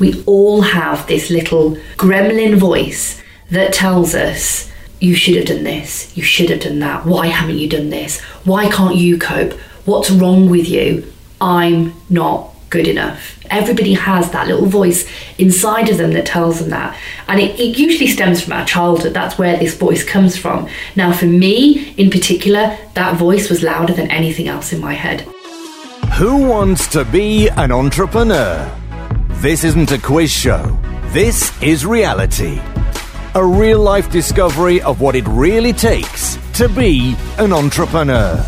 we all have this little gremlin voice that tells us, you should have done this, you should have done that, why haven't you done this, why can't you cope, what's wrong with you, I'm not good enough. Everybody has that little voice inside of them that tells them that. And it, it, usually stems from our childhood. That's where this voice comes from. Now, for me in particular, that voice was louder than anything else in my head. Who wants to be an entrepreneur? This isn't a quiz show. This is reality. A real life discovery of what it really takes to be an entrepreneur.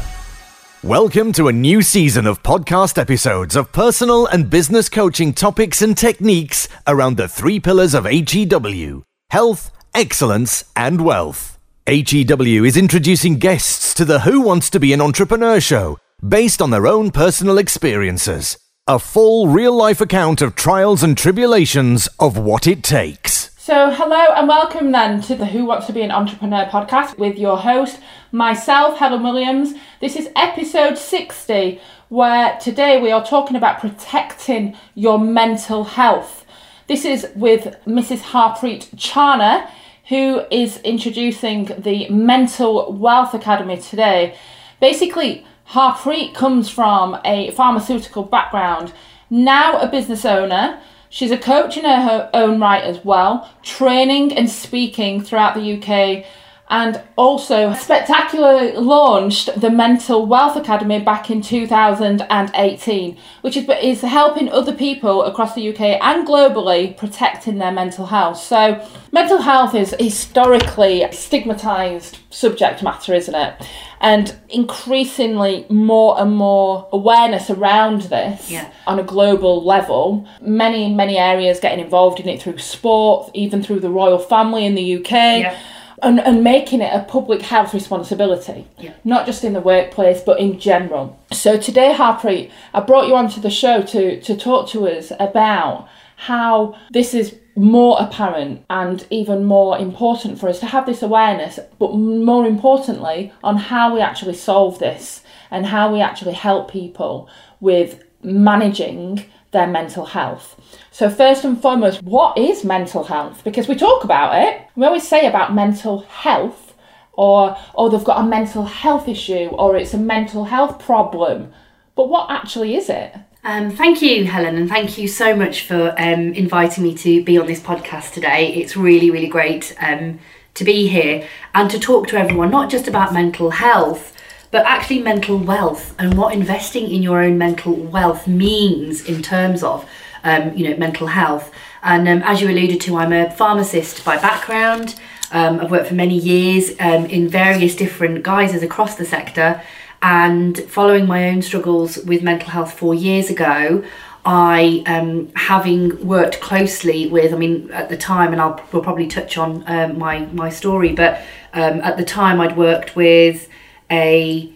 Welcome to a new season of podcast episodes of personal and business coaching topics and techniques around the three pillars of HEW health, excellence, and wealth. HEW is introducing guests to the Who Wants to Be an Entrepreneur show based on their own personal experiences. A full real life account of trials and tribulations of what it takes. So, hello and welcome then to the Who Wants to Be an Entrepreneur podcast with your host, myself, Helen Williams. This is episode 60, where today we are talking about protecting your mental health. This is with Mrs. Harpreet Chana, who is introducing the Mental Wealth Academy today. Basically, Harpreet comes from a pharmaceutical background, now a business owner. She's a coach in her own right as well, training and speaking throughout the UK, and also spectacularly launched the Mental Wealth Academy back in 2018, which is, is helping other people across the UK and globally protecting their mental health. So, mental health is historically stigmatized subject matter, isn't it? and increasingly more and more awareness around this yeah. on a global level. Many, many areas getting involved in it through sport, even through the royal family in the UK. Yeah. And, and making it a public health responsibility, yeah. not just in the workplace, but in general. So today, Harpreet, I brought you onto the show to, to talk to us about how this is more apparent and even more important for us to have this awareness, but more importantly, on how we actually solve this and how we actually help people with managing their mental health. So, first and foremost, what is mental health? Because we talk about it, we always say about mental health, or oh, they've got a mental health issue, or it's a mental health problem. But what actually is it? Um, thank you, Helen, and thank you so much for um, inviting me to be on this podcast today. It's really, really great um, to be here and to talk to everyone, not just about mental health, but actually mental wealth and what investing in your own mental wealth means in terms of, um, you know, mental health. And um, as you alluded to, I'm a pharmacist by background. Um, I've worked for many years in various different guises across the sector and following my own struggles with mental health four years ago, I, um, having worked closely with, I mean, at the time, and I'll we'll probably touch on um, my my story, but um, at the time I'd worked with a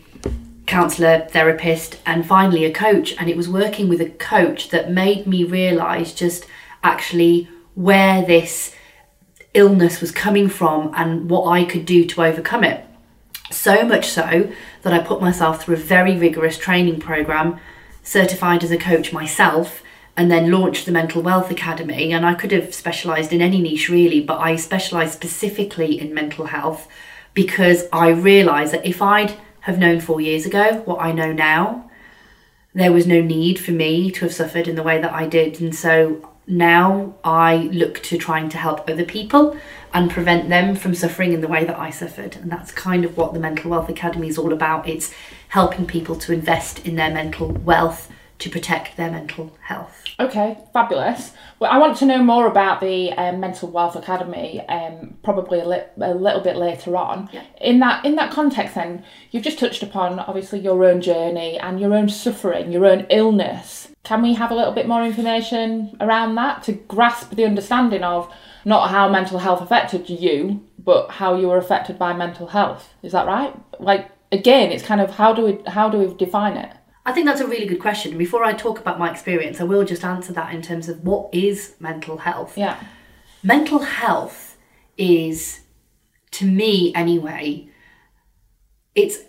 counselor, therapist, and finally a coach, and it was working with a coach that made me realise just actually where this illness was coming from and what I could do to overcome it. So much so that I put myself through a very rigorous training program, certified as a coach myself, and then launched the Mental Wealth Academy. And I could have specialised in any niche really, but I specialised specifically in mental health because I realised that if I'd have known four years ago what I know now, there was no need for me to have suffered in the way that I did. And so now I look to trying to help other people and prevent them from suffering in the way that I suffered. And that's kind of what the Mental Wealth Academy is all about. It's helping people to invest in their mental wealth to protect their mental health. Okay, fabulous. Well, I want to know more about the um, Mental Wealth Academy, um, probably a, li- a little bit later on. Yeah. In that in that context, then you've just touched upon obviously your own journey and your own suffering, your own illness. Can we have a little bit more information around that to grasp the understanding of not how mental health affected you, but how you were affected by mental health? Is that right? Like again, it's kind of how do we how do we define it? I think that's a really good question. Before I talk about my experience, I will just answer that in terms of what is mental health. Yeah. Mental health is, to me anyway, it's,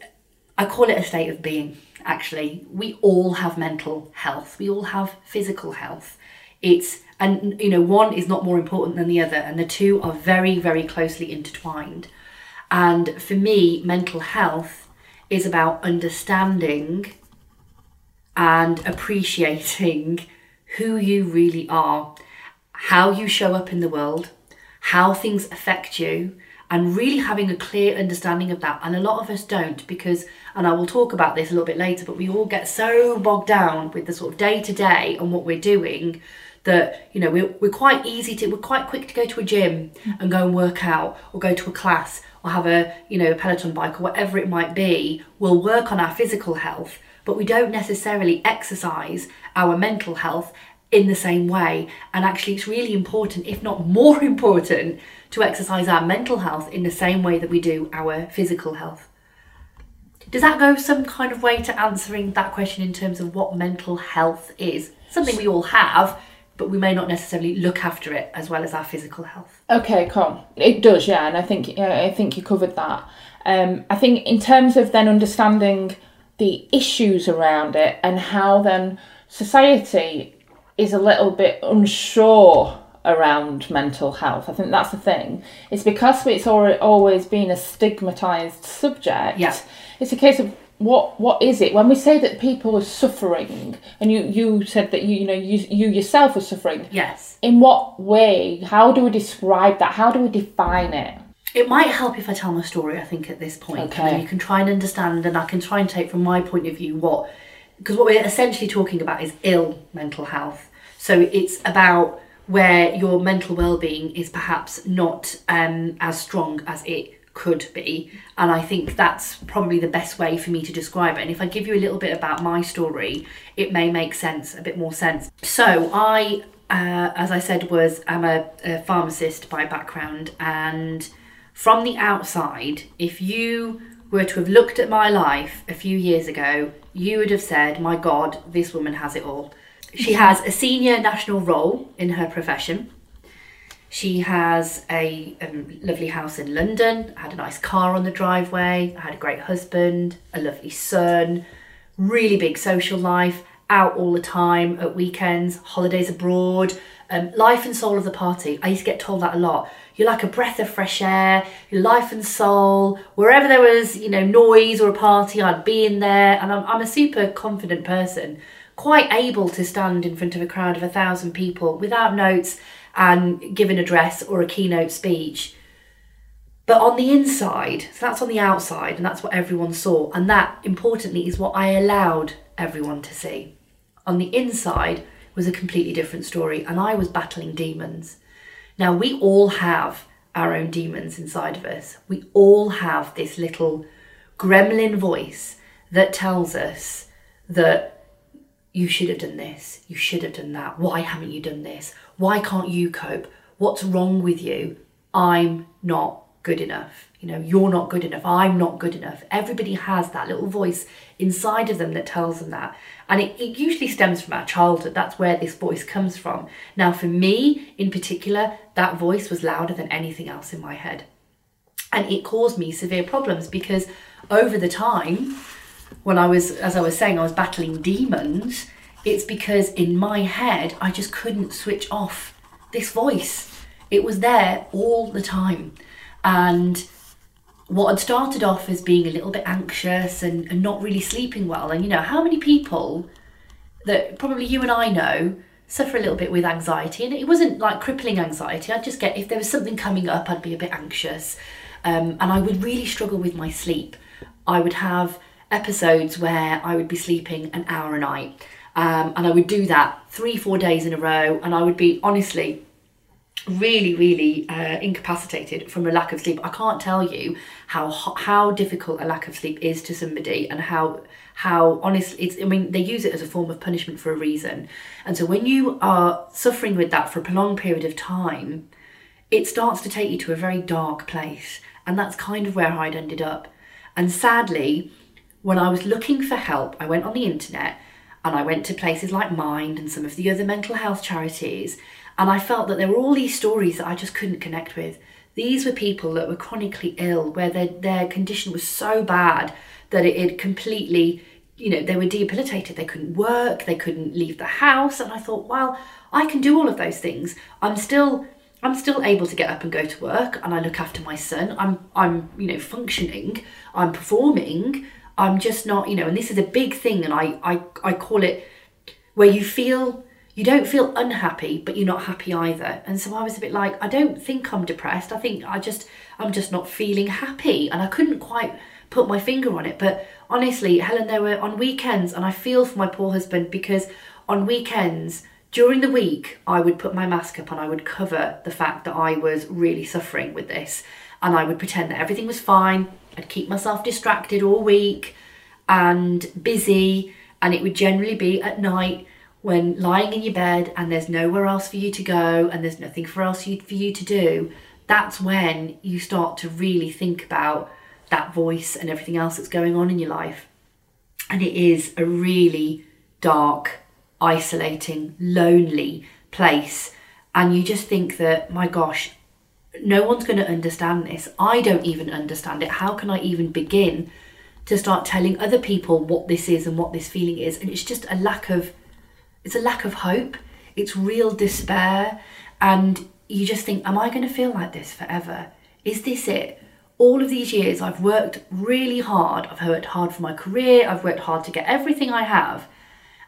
I call it a state of being, actually. We all have mental health, we all have physical health. It's And, you know, one is not more important than the other, and the two are very, very closely intertwined. And for me, mental health is about understanding and appreciating who you really are, how you show up in the world, how things affect you, and really having a clear understanding of that. And a lot of us don't because, and I will talk about this a little bit later, but we all get so bogged down with the sort of day to day and what we're doing that you know we're, we're quite easy to we're quite quick to go to a gym and go and work out or go to a class or have a you know a peloton bike or whatever it might be we'll work on our physical health but we don't necessarily exercise our mental health in the same way. And actually it's really important if not more important to exercise our mental health in the same way that we do our physical health. Does that go some kind of way to answering that question in terms of what mental health is? Something we all have but we may not necessarily look after it as well as our physical health. Okay, cool. It does, yeah, and I think yeah, I think you covered that. Um, I think in terms of then understanding the issues around it and how then society is a little bit unsure around mental health. I think that's the thing. It's because it's always been a stigmatized subject. Yeah. It's a case of what what is it? When we say that people are suffering and you you said that you you know you you yourself are suffering. Yes. In what way? How do we describe that? How do we define it? It might help if i tell my story i think at this point. Okay. you can try and understand and i can try and take from my point of view what because what we're essentially talking about is ill mental health. So it's about where your mental well-being is perhaps not um, as strong as it could be. And I think that's probably the best way for me to describe it. And if I give you a little bit about my story, it may make sense, a bit more sense. So I, uh, as I said, was I'm a, a pharmacist by background, and from the outside, if you were to have looked at my life a few years ago, you would have said, "My God, this woman has it all." She has a senior national role in her profession. She has a um, lovely house in London, had a nice car on the driveway, had a great husband, a lovely son, really big social life, out all the time at weekends, holidays abroad, um, life and soul of the party. I used to get told that a lot. You're like a breath of fresh air, your life and soul. Wherever there was, you know, noise or a party, I'd be in there. And I'm, I'm a super confident person, quite able to stand in front of a crowd of a thousand people without notes and give an address or a keynote speech. But on the inside, so that's on the outside, and that's what everyone saw. And that, importantly, is what I allowed everyone to see. On the inside was a completely different story, and I was battling demons. Now, we all have our own demons inside of us. We all have this little gremlin voice that tells us that you should have done this, you should have done that, why haven't you done this, why can't you cope, what's wrong with you, I'm not good enough, you know, you're not good enough, I'm not good enough. Everybody has that little voice inside of them that tells them that. And it, it usually stems from our childhood, that's where this voice comes from. Now, for me in particular, that voice was louder than anything else in my head. And it caused me severe problems because over the time, when I was, as I was saying, I was battling demons, it's because in my head I just couldn't switch off this voice. It was there all the time. And what had started off as being a little bit anxious and, and not really sleeping well, and you know, how many people that probably you and I know suffer a little bit with anxiety, and it wasn't like crippling anxiety. I'd just get if there was something coming up, I'd be a bit anxious, um, and I would really struggle with my sleep. I would have episodes where I would be sleeping an hour a night. Um, and I would do that three, four days in a row, and I would be honestly really, really uh, incapacitated from a lack of sleep. I can't tell you how how difficult a lack of sleep is to somebody, and how how honestly it's. I mean, they use it as a form of punishment for a reason, and so when you are suffering with that for a prolonged period of time, it starts to take you to a very dark place, and that's kind of where I'd ended up. And sadly, when I was looking for help, I went on the internet and I went to places like Mind and some of the other mental health charities, and I felt that there were all these stories that I just couldn't connect with. These were people that were chronically ill, where their, their condition was so bad that it had completely you know, they were debilitated. They couldn't work, they couldn't leave the house. And I thought, well, I can do all of those things. I'm still I'm still able to get up and go to work and I look after my son. I'm I'm, you know, functioning, I'm performing. I'm just not, you know, and this is a big thing and I I, I call it where you feel you don't feel unhappy but you're not happy either. And so i was a bit like i don't think i'm depressed. I think i just i'm just not feeling happy. And i couldn't quite put my finger on it. But honestly helen there were on weekends and i feel for my poor husband because on weekends during the week i would put my mask up and i would cover the fact that i was really suffering with this. And i would pretend that everything was fine i'd keep myself distracted all week and busy and it would generally be at night when lying in your bed and there's nowhere else for you to go and there's nothing for else for you to do, that's when you start to really think about that voice and everything else that's going on in your life. And it is a really dark, isolating, lonely place. And you just think that, my gosh, no one's going to understand this. I don't even understand it. How can I even begin to start telling other people what this is and what this feeling is? And it's just a lack of it's a lack of hope, it's real despair, and you just think, Am I going to feel like this forever? Is this it? All of these years, I've worked really hard. I've worked hard for my career, I've worked hard to get everything I have.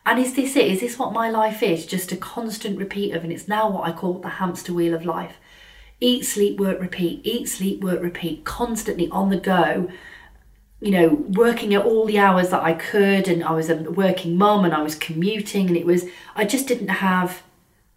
And is this it? Is this what my life is? Just a constant repeat of, and it's now what I call the hamster wheel of life. Eat, sleep, work, repeat, eat, sleep, work, repeat, constantly on the go you know, working at all the hours that I could, and I was a working mum and I was commuting, and it was, I just didn't have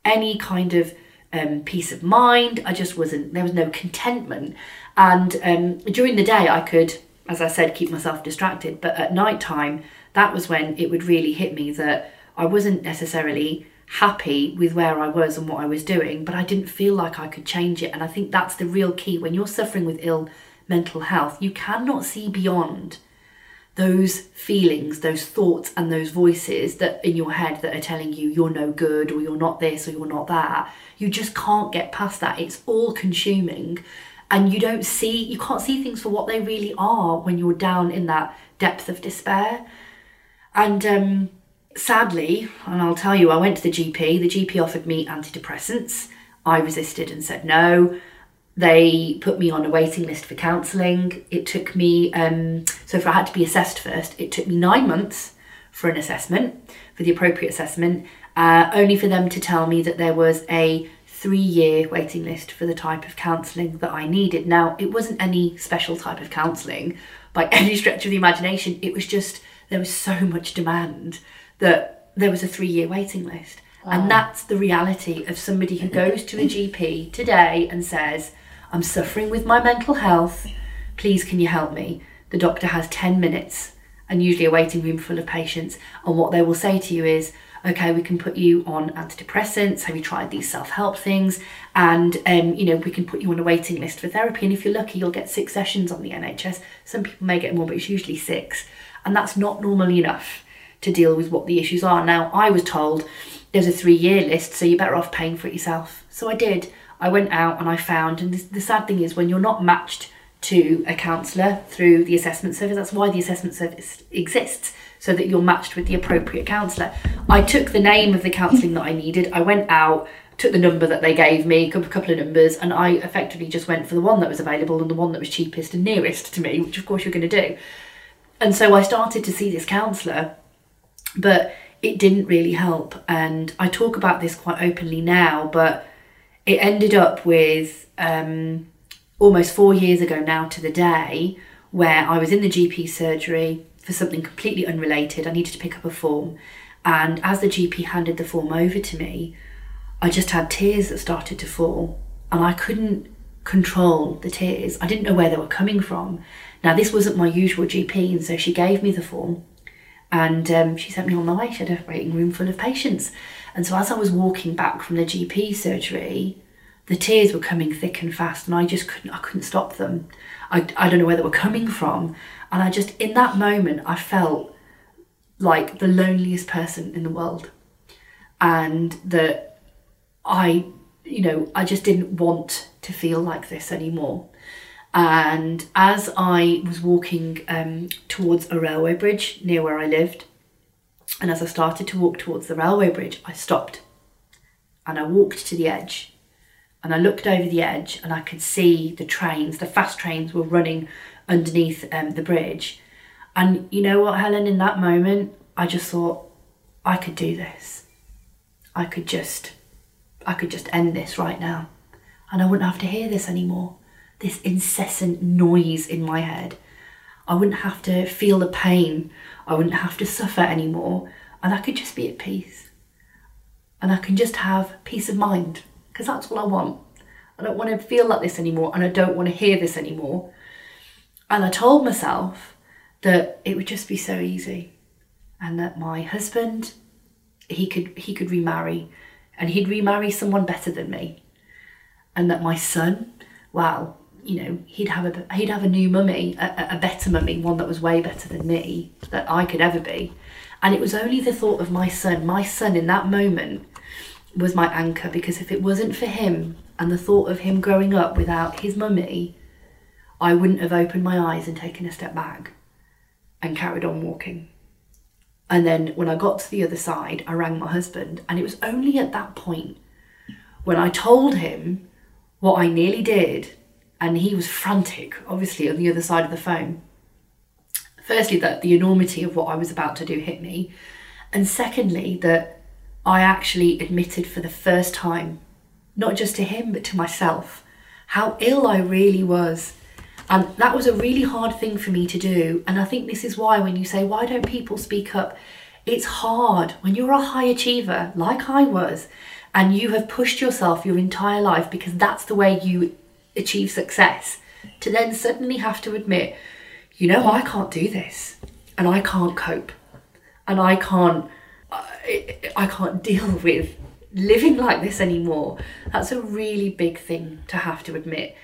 any kind of um, peace of mind. I just wasn't, there was no contentment. And um, during the day, I could, as I said, keep myself distracted, but at night time, that was when it would really hit me that I wasn't necessarily happy with where I was and what I was doing, but I didn't feel like I could change it. And I think that's the real key when you're suffering with ill mental health, you cannot see beyond those feelings, those thoughts, and those voices that in your head that are telling you you're no good or you're not this or you're not that. You just can't get past that. It's all consuming, and you don't see, you can't see things for what they really are when you're down in that depth of despair. And um, sadly, and I'll tell you, I went to the GP, the GP offered me antidepressants. I resisted and said no. They put me on a waiting list for counselling. It took me, um, so if I had to be assessed first, it took me nine months for an assessment, for the appropriate assessment, uh, only for them to tell me that there was a three year waiting list for the type of counselling that I needed. Now, it wasn't any special type of counselling by any stretch of the imagination, it was just there was so much demand that there was a three year waiting list. Wow. And that's the reality of somebody who goes to a GP today and says, I'm suffering with my mental health. Please, can you help me? The doctor has 10 minutes and usually a waiting room full of patients. And what they will say to you is, okay, we can put you on antidepressants. Have you tried these self help things? And, um, you know, we can put you on a waiting list for therapy. And if you're lucky, you'll get six sessions on the NHS. Some people may get more, but it's usually six. And that's not normally enough to deal with what the issues are. Now, I was told there's a three year list, so you're better off paying for it yourself. So I did. I went out and I found, and this, the sad thing is when you're not matched to a counsellor through the assessment service, that's why the assessment service exists, so that you're matched with the appropriate counsellor. I took the name of the counselling that I needed, I went out, took the number that they gave me, a couple of numbers, and I effectively just went for the one that was available and the one that was cheapest and nearest to me, which of course you're going to do. And so I started to see this counsellor, but it didn't really help. And I talk about this quite openly now, but it ended up with um, almost four years ago now to the day where I was in the GP surgery for something completely unrelated. I needed to pick up a form. And as the GP handed the form over to me, I just had tears that started to fall. And I couldn't control the tears. I didn't know where they were coming from. Now, this wasn't my usual GP, and so she gave me the form and um, she sent me on my way. She had a waiting room full of patients. And so as I was walking back from the GP surgery, the tears were coming thick and fast, and I just couldn't. I couldn't stop them. I, I don't know where they were coming from, and I just in that moment I felt like the loneliest person in the world, and that I, you know, I just didn't want to feel like this anymore. And as I was walking um, towards a railway bridge near where I lived, and as I started to walk towards the railway bridge, I stopped and I walked to the edge and I looked over the edge and I could see the trains, the fast trains were running underneath um, the bridge. And you know what, Helen, in that moment, I just thought, I could do this. I could just, I could just end this right now. And I wouldn't have to hear this anymore. This incessant noise in my head. I wouldn't have to feel the pain. I wouldn't have to suffer anymore. And I could just be at peace. And I can just have peace of mind because that's all I want. I don't want to feel like this anymore and I don't want to hear this anymore. And I told myself that it would just be so easy and that my husband he could he could remarry and he'd remarry someone better than me. And that my son, well, you know, he'd have a he'd have a new mummy, a, a better mummy, one that was way better than me that I could ever be. And it was only the thought of my son, my son in that moment was my anchor because if it wasn't for him and the thought of him growing up without his mummy, I wouldn't have opened my eyes and taken a step back and carried on walking. And then when I got to the other side, I rang my husband, and it was only at that point when I told him what I nearly did, and he was frantic, obviously, on the other side of the phone. Firstly, that the enormity of what I was about to do hit me, and secondly, that I actually admitted for the first time, not just to him, but to myself, how ill I really was. And that was a really hard thing for me to do. And I think this is why, when you say, why don't people speak up? It's hard when you're a high achiever, like I was, and you have pushed yourself your entire life because that's the way you achieve success, to then suddenly have to admit, you know, I can't do this and I can't cope and I can't I, I can't deal with living like this anymore. That's a really big thing to have to admit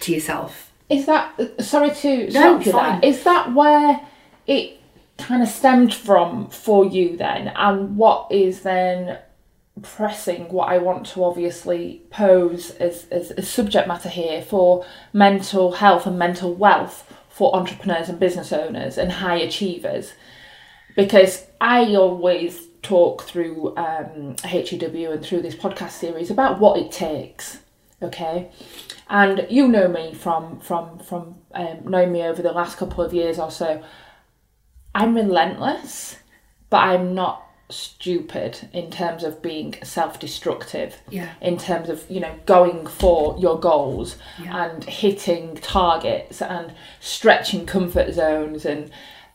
to yourself. Is that sorry to stop you fine. there? Is that where it kind of stemmed from for you then, and what is then pressing what I want to obviously pose as, as a subject matter here for mental health and mental wealth for entrepreneurs and business owners and high achievers? Because I always talk through um, HEW and through this podcast series about what it takes. Okay, and you know me from from from um, knowing me over the last couple of years or so. I'm relentless, but I'm not stupid in terms of being self-destructive Yeah. in terms of you know going for your goals Yeah. and hitting targets and stretching comfort zones and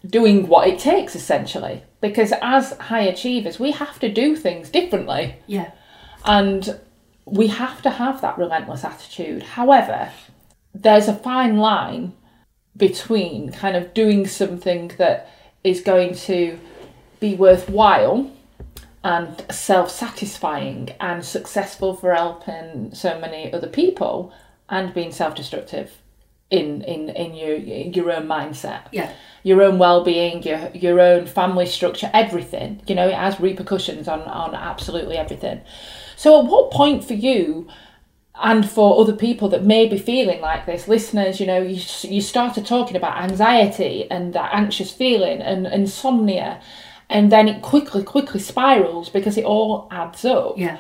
doing what it takes essentially because as high achievers we have to do things differently Yeah. and we have to have that relentless attitude. However, there's a fine line between kind of doing something that is going to be worthwhile and self satisfying and successful for helping so many other people and being self destructive in, in, in your your own mindset. Yeah. your own well-being your your own family structure everything. You know it has repercussions on on absolutely everything. So at what point for you and for other people that may be feeling like this listeners you know you, you started talking about anxiety and that anxious feeling and insomnia and then it quickly quickly spirals because it all adds up Yeah.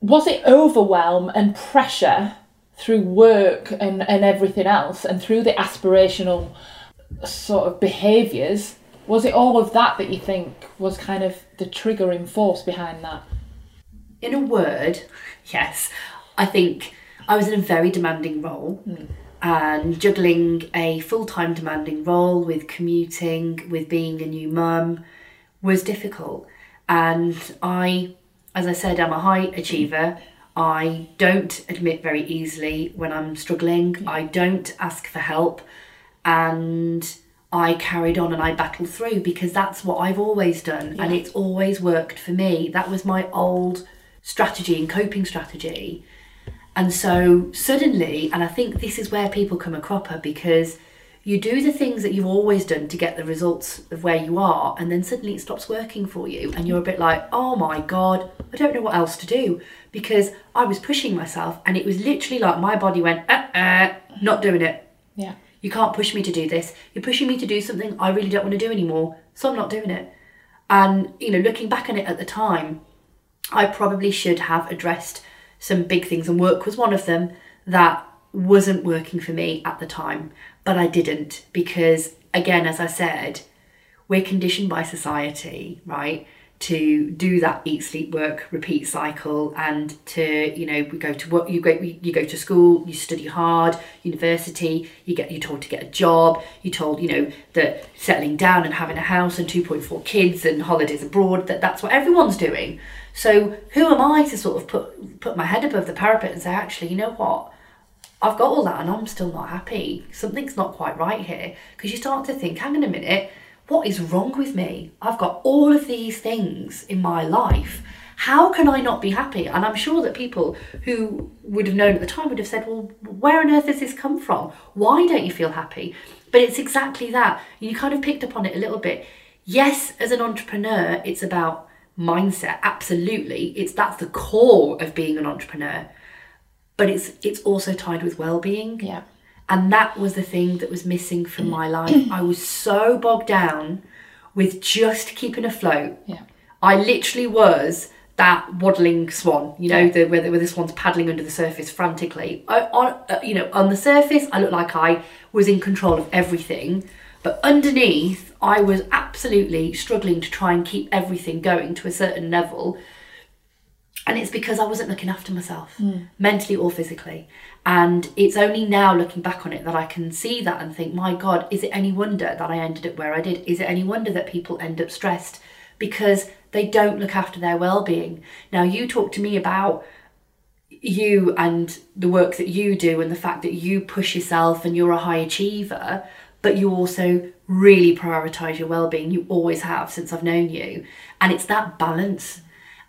was it overwhelm and pressure through work and, and everything else and through the aspirational sort of behaviours was it all of that that you think was kind of the triggering force behind that In a word, yes. I think I was in a very demanding role mm. and juggling a full time demanding role with commuting, with being a new mum was difficult. And I, as I said, I'm a high achiever. I don't admit very easily when I'm struggling. I don't ask for help. And I carried on and I battled through because that's what I've always done and it's always worked for me. That was my old strategy and coping strategy. And so suddenly, and I think this is where people come a cropper because you do the things that you've always done to get the results of where you are, and then suddenly it stops working for you, and you're a bit like, oh my god, I don't know what else to do because I was pushing myself, and it was literally like my body went, uh uh, not doing it. Yeah. You can't push me to do this. You're pushing me to do something I really don't want to do anymore, so I'm not doing it. And, you know, looking back on it at the time, I probably should have addressed some big things, and work was one of them that wasn't working for me at the time. But I didn't because, again, as I said, we're conditioned by society, right? To do that eat, sleep, work, repeat cycle, and to you know we go to work, you go you go to school, you study hard, university, you get you're told to get a job, you're told you know that settling down and having a house and two point four kids and holidays abroad that that's what everyone's doing. So who am I to sort of put put my head above the parapet and say actually you know what I've got all that and I'm still not happy. Something's not quite right here. Because you start to think, hang on a minute, what is wrong with me? I've got all of these things in my life. How can I not be happy? And I'm sure that people who would have known at the time would have said, well, where on earth has this come from? Why don't you feel happy? But it's exactly that. You kind of picked up on it a little bit. Yes, as an entrepreneur, it's about mindset. Absolutely. It's that's the core of being an entrepreneur but it's it's also tied with well-being. Yeah. and that was the thing that was missing from my life. I was so bogged down with just keeping afloat. Yeah. i literally was that waddling swan you know the, where, the, where the swan's paddling under the surface frantically. I, on, uh, you know on the surface i looked like i was in control of everything but underneath i was absolutely struggling to try and keep everything going to a certain level and it's because I wasn't looking after myself, hmm. mentally or physically. And it's only now looking back on it that I can see that and think, my God, is it any wonder that I ended up where I did? Is it any wonder that people end up stressed because they don't look after their well being? Now, you talk to me about you and the work that you do and the fact that you push yourself and you're a high achiever, but you also really prioritize your well-being. You always have since I've known you. And it's that balance.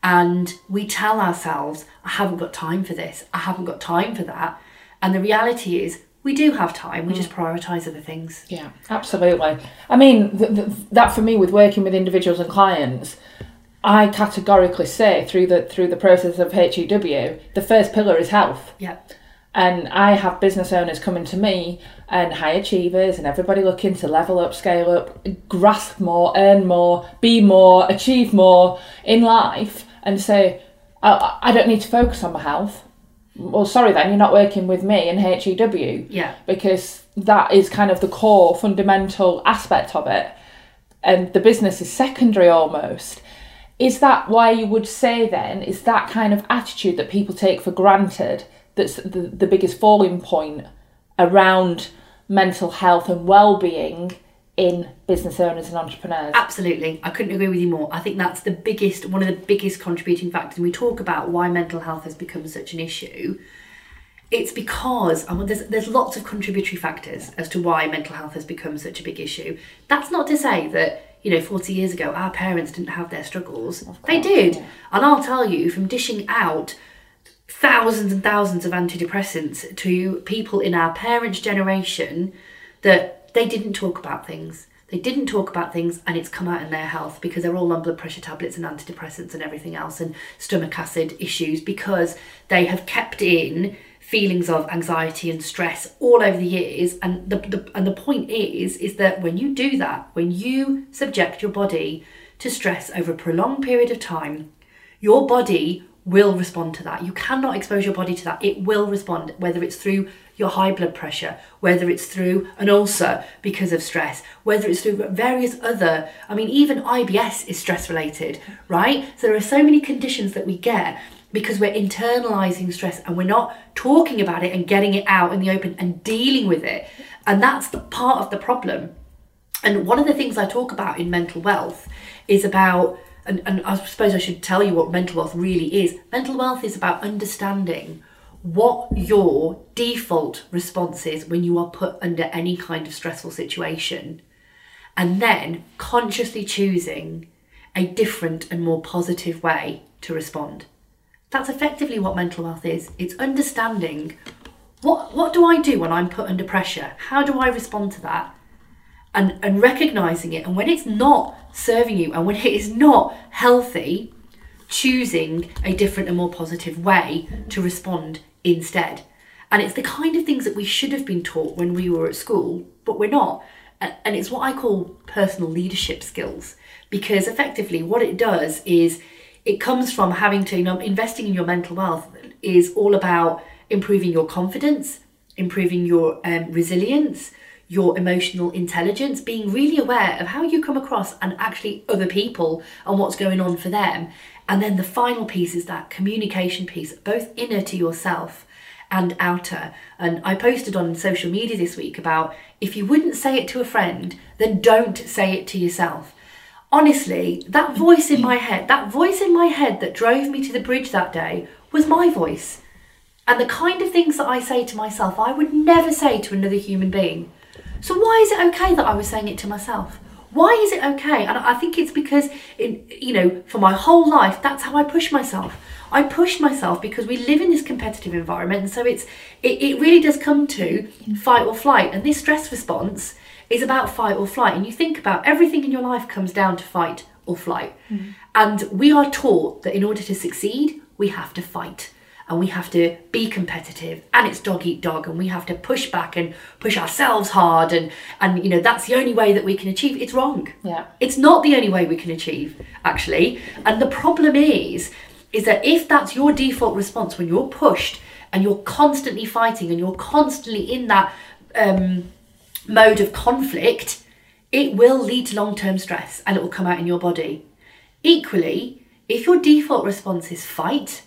And we tell ourselves, I haven't got time for this. I haven't got time for that. And the reality is we do have time. We mm. just prioritize other things. Yeah, absolutely. I mean, th- th- that for me with working with individuals and clients, I categorically say through the through the process of HEW, the first pillar is health. Yeah. And I have business owners coming to me and high achievers and everybody looking to level up, scale up, grasp more, earn more, be more, achieve more in life and say, I, I don't need to focus on my health. Well, sorry then, you're not working with me in HEW Yeah. because that is kind of the core fundamental aspect of it and the business is secondary almost is that why you would say then is that kind of attitude that people take for granted that's the, the biggest falling point around mental health and well-being in business owners and entrepreneurs Absolutely. I couldn't agree with you more. I think that's the biggest, one of the biggest contributing factors. When we talk about why mental health has become such an issue, it's because I mean, there's, there's lots of contributory factors as to why mental health has become such a big issue. That's not to say that, you know, 40 years ago, our parents didn't have their struggles. they did. And I'll tell you, from dishing out thousands and thousands of antidepressants to people in our parents' generation that they didn't talk about things. They didn't talk about things and it's come out in their health because they're all on blood pressure tablets and antidepressants and everything else and stomach acid issues because they have kept in feelings of anxiety and stress all over the years and the, the and the point is is that when you do that when you subject your body to stress over a prolonged period of time your body will respond to that. You cannot expose your body to that. It will respond, whether it's through your high blood pressure, whether it's through an ulcer because of stress, whether it's through various other, I mean, even IBS is stress related, right? So there are so many conditions that we get because we're internalizing stress and we're not talking about it and getting it out in the open and dealing with it. And that's the part of the problem. And one of the things I talk about in mental wealth is about, and, and I suppose I should tell you what mental wealth really is. Mental wealth is about understanding what your default response is when you are put under any kind of stressful situation, and then consciously choosing a different and more positive way to respond. That's effectively what mental health is. It's understanding what what do I do when I'm put under pressure? How do I respond to that? and, and recognizing it and when it's not serving you and when it is not healthy choosing a different and more positive way to respond instead And it's the kind of things that we should have been taught when we were at school, but we're not. And it's what I call personal leadership skills because effectively what it does is it comes from having to, you know, investing in your mental wealth is all about improving your confidence, improving your um, resilience, your emotional intelligence, being really aware of how you come across and actually other people and what's going on for them. And then the final piece is that communication piece, both inner to yourself and outer. And I posted on social media this week about if you wouldn't say it to a friend, then don't say it to yourself. Honestly, that voice in my head, that voice in my head that drove me to the bridge that day was my voice. And the kind of things that I say to myself, I would never say to another human being. So why is it okay that I was saying it to myself? Why is it okay? And I think it's because, in, you know, for my whole life, that's how I push myself. I push myself because we live in this competitive environment, and so it's it, it really does come to fight or flight. And this stress response is about fight or flight. And you think about everything in your life comes down to fight or flight. Mm. And we are taught that in order to succeed, we have to fight and we have to be competitive and it's dog eat dog and we have to push back and push ourselves hard and and you know that's the only way that we can achieve. It's wrong. Yeah. It's not the only way we can achieve actually. And the problem is is that if that's your default response when you're pushed and you're constantly fighting and you're constantly in that um, mode of conflict it will lead to long-term stress and it will come out in your body. Equally if your default response is fight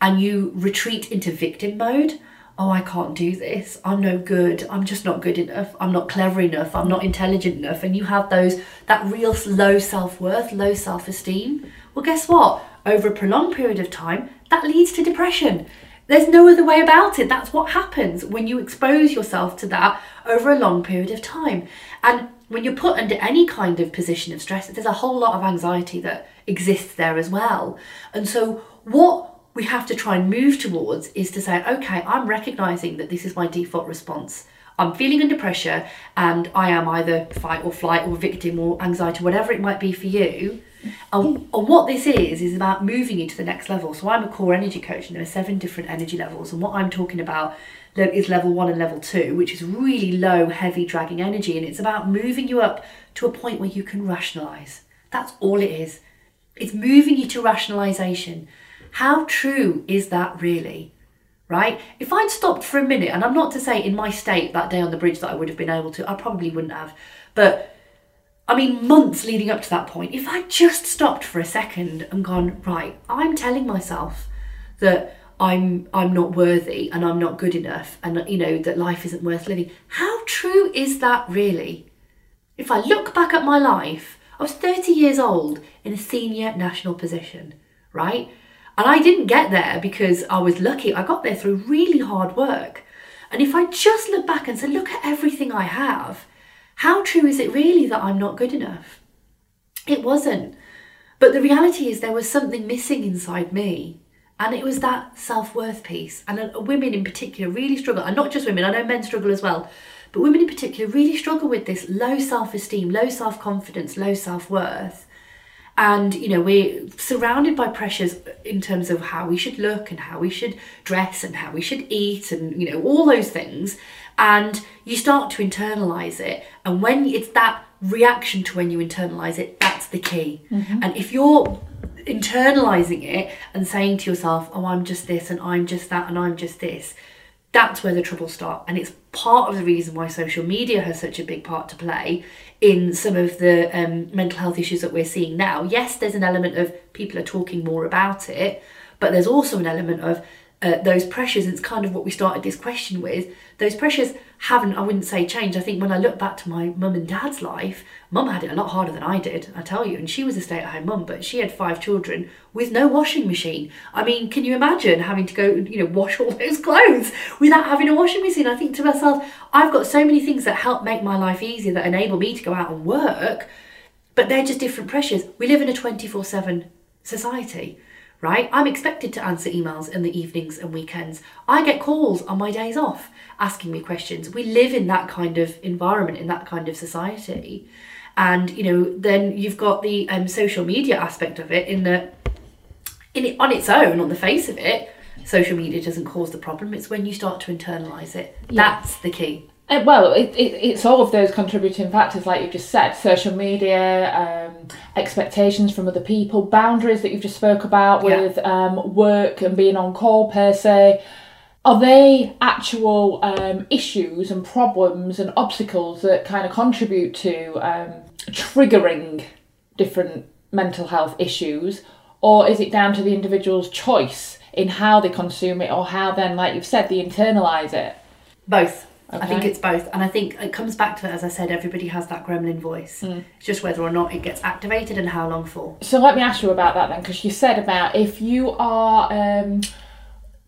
and you retreat into victim mode oh, I can't do this. I'm no good. I'm just not good enough. I'm not clever enough. I'm not intelligent enough. And you have those, that real low self worth, low self esteem. Well, guess what? Over a prolonged period of time, that leads to depression. There's no other way about it. That's what happens when you expose yourself to that over a long period of time. And when you're put under any kind of position of stress, there's a whole lot of anxiety that exists there as well. And so, what we have to try and move towards is to say, okay, I'm recognizing that this is my default response. I'm feeling under pressure and I am either fight or flight or victim or anxiety, whatever it might be for you. And, and what this is, is about moving you to the next level. So I'm a core energy coach and there are seven different energy levels. And what I'm talking about is level one and level two, which is really low, heavy, dragging energy. And it's about moving you up to a point where you can rationalize. That's all it is. It's moving you to rationalization how true is that really? Right? If I'd stopped for a minute, and I'm not to say in my state that day on the bridge that I would have been able to, I probably wouldn't have, but I mean, months leading up to that point, if I'd just stopped for a second and gone, right, I'm telling myself that I'm I'm not worthy and I'm not good enough and you know that life isn't worth living. How true is that really? If I look back at my life, I was 30 years old in a senior national position, right? And I didn't get there because I was lucky. I got there through really hard work. And if I just look back and say, look at everything I have, how true is it really that I'm not good enough? It wasn't. But the reality is, there was something missing inside me. And it was that self worth piece. And uh, women in particular really struggle, and not just women, I know men struggle as well, but women in particular really struggle with this low self esteem, low self confidence, low self worth and you know we're surrounded by pressures in terms of how we should look and how we should dress and how we should eat and you know all those things. And you start to internalize it. And when it's that reaction to when you internalize it that's the key. Mm-hmm. and if you're internalizing it and saying to yourself oh i'm just this and i'm just that and i'm just this that's where the trouble starts and it's part of the reason why social media has such a big part to play in some of the um, mental health issues that we're seeing now. Yes, there's an element of people are talking more about it, but there's also an element of uh, those pressures. And it's kind of what we started this question with. Those pressures haven't, I wouldn't say changed. I think when I look back to my mum and dad's life, mum had it a lot harder than I did, I tell you. And she was a stay at home mum, but she had five children with no washing machine. I mean, can you imagine having to go, you know, wash all those clothes without having a washing machine? I think to myself, I've got so many things that help make my life easier that enable me to go out and work, but they're just different pressures. We live in a 24 7 society right? I'm expected to answer emails in the evenings and weekends. I get calls on my days off asking me questions. We live in that kind of environment, in that kind of society. And, you know, then you've got the um, social media aspect of it in that, in it, on its own, on the face of it, social media doesn't cause the problem. It's when you start to internalize it. That's the key. Uh, well, it, it, it's all of those contributing factors, like you've just said social media, um, expectations from other people, boundaries that you've just spoke about Yeah. with um, work and being on call per se. Are they actual um, issues and problems and obstacles that kind of contribute to um, triggering different mental health issues? Or is it down to the individual's choice in how they consume it or how then, like you've said, they internalise it? Both. I think it's both. And I think it comes back to, as I said, everybody has that gremlin voice. Hmm. It's just whether or not it gets activated and how long for. So let me ask you about that then, because you said about if you are. Um,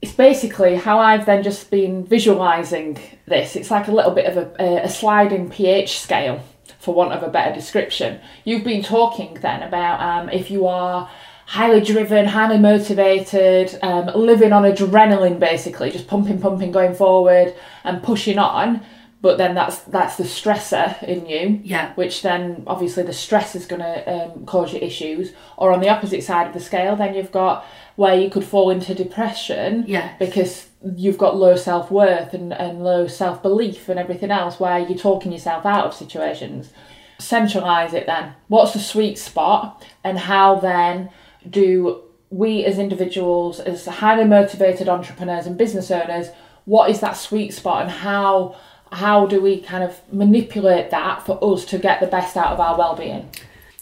it's basically how I've then just been visualizing this. It's like a little bit of a, a sliding pH scale, for want of a better description. You've been talking then about um, if you are highly driven, highly motivated, um, living on adrenaline, basically, just pumping, pumping, going forward and pushing on. But then that's that's the stressor in you Yeah. which then obviously the stress is going to um, cause you issues. Or on the opposite side of the scale, then you've got where you could fall into depression Yeah. because you've got low self worth and, and low self belief and everything else, where you're talking yourself out of situations. Centralize it then. What's the sweet spot, and how then do we as individuals, as highly motivated entrepreneurs and business owners, what is that sweet spot, and how how do we kind of manipulate that for us to get the best out of our well-being?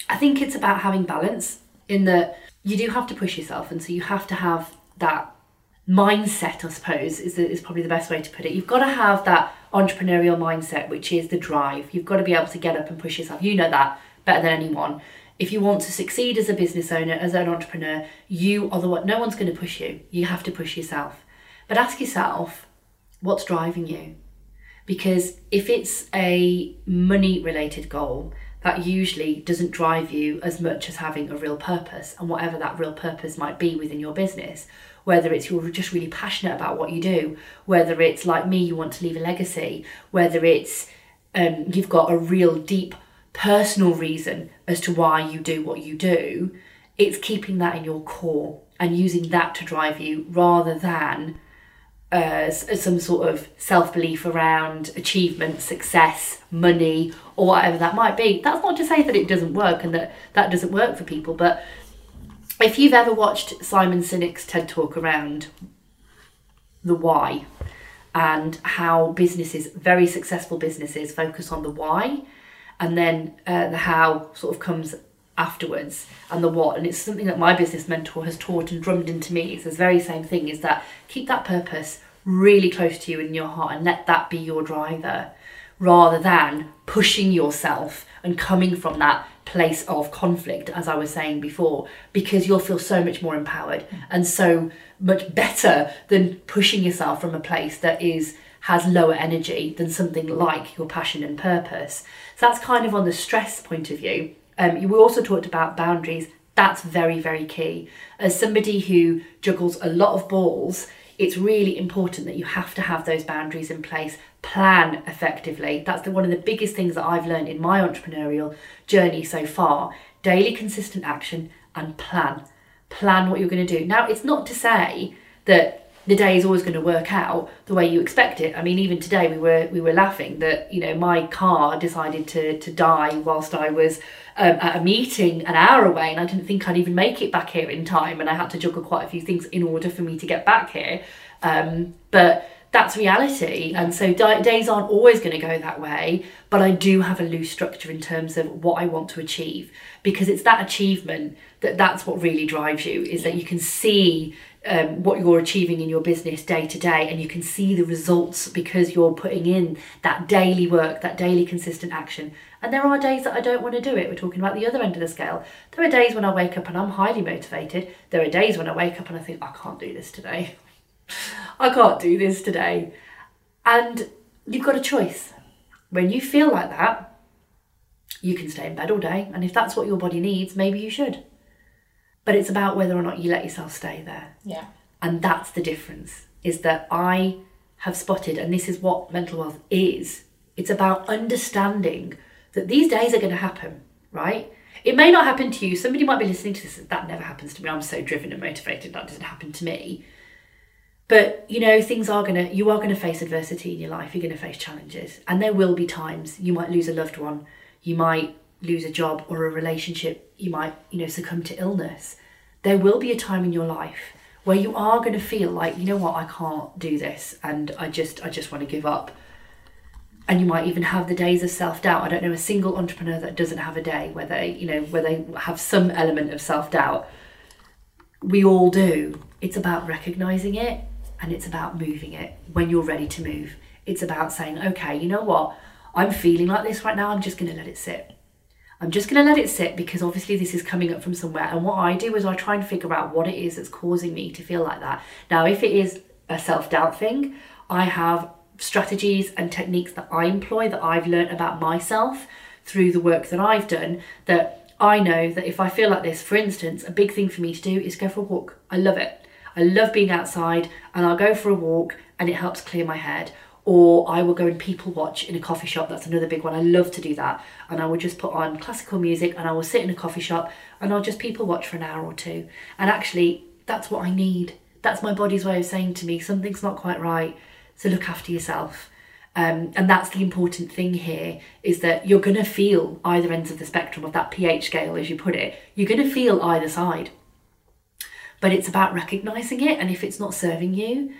I think it's about having balance in that you do have to push yourself, and so you have to have that mindset. I suppose is is probably the best way to put it. You've got to have that entrepreneurial mindset, which is the drive. You've got to be able to get up and push yourself. You know that better than anyone. If you want to succeed as a business owner, as an entrepreneur, you are the one. No one's going to push you. You have to push yourself. But ask yourself, what's driving you? because if it's a money related goal that usually doesn't drive you as much as having a real purpose and whatever that real purpose might be within your business whether it's you're just really passionate about what you do whether it's like me you want to leave a legacy whether it's um, you've got a real deep personal reason as to why you do what you do it's keeping that in your core and using that to drive you rather than uh, some sort of self belief around achievement, success, money, or whatever that might be. That's not to say that it doesn't work and that that doesn't work for people, but if you've ever watched Simon Sinek's TED talk around the why and how businesses, very successful businesses, focus on the why and then uh, the how sort of comes afterwards and the what. And it's something that my business mentor has taught and drummed into me. It's this very same thing is that keep that purpose really close to you in your heart and let that be your driver rather than pushing yourself and coming from that place of conflict as i was saying before because you'll feel so much more empowered and so much better than pushing yourself from a place that is has lower energy than something like your passion and purpose so that's kind of on the stress point of view um, also talked about boundaries. That's very, very key. As somebody who juggles a lot of balls, it's really important that you have to have those boundaries in place. Plan effectively. That's the, one of the biggest things that I've learned in my entrepreneurial journey so far. Daily consistent action and plan. Plan what you're going to do. Now, it's not to say that the day is always going to work out the way you expect it. I mean, even today we were we were laughing that you know my car decided to to die whilst I was um, at a meeting an hour away, and I didn't think I'd even make it back here in time, and I had to juggle quite a few things in order for me to get back here. Um, but that's reality, and so di- days aren't always going to go that way. But I do have a loose structure in terms of what I want to achieve because it's that achievement that that's what really drives you is that you can see um, what you're achieving in your business day to day and you can see the results because you're putting in that daily work that daily consistent action. And there are days that i don't want to do it. We're talking about the other end of the scale. There are days when i wake up and i'm highly motivated. There are days when i wake up and i think i can't do this today. I can't do this today. And you've got a choice. When you feel like that you can stay in bed all day. And if that's what your body needs maybe you should but it's about whether or not you let yourself stay there. Yeah. and that's the difference is that i have spotted and this is what mental health is it's about understanding that these days are going to happen right? It may not happen to you. Somebody might be listening to this that never happens to me. I'm so driven and motivated that doesn't happen to me. But you know, things are gonna you are gonna face adversity in your life. You're gonna face challenges, and there will be times you might lose a loved one, you might lose a job or a relationship, you might you know succumb to illness. There will be a time in your life where you are going to feel like you know what I can't do this, and I just I just want to give up. And you might even have the days of self doubt. I don't know a single entrepreneur that doesn't have a day where they you know where they have some element of self doubt. We all do. It's about recognizing it and it's about moving it when you're ready to move. It's about saying, okay, you know what? I'm feeling like this right now. I'm just going to let it sit. I'm just going to let it sit because obviously this is coming up from somewhere. And what I do is I try and figure out what it is that's causing me to feel like that. Now, if it is a self doubt thing, I have strategies and techniques that I employ that I've learned about myself through the work that I've done that I know that if I feel like this, for instance, a big thing for me to do is go for a walk. I love it. I love being outside and I'll go for a walk and it helps clear my head. Or I will go and people watch in a coffee shop. That's another big one. I love to do that. And I will just put on classical music and I will sit in a coffee shop and I'll just people watch for an hour or two. And actually, that's what I need. That's my body's way of saying to me, something's not quite right. So look after yourself. Um, and that's the important thing here is that you're going to feel either ends of the spectrum of that pH scale, as you put it. You're going to feel either side but it's about recognizing it and if it's not serving you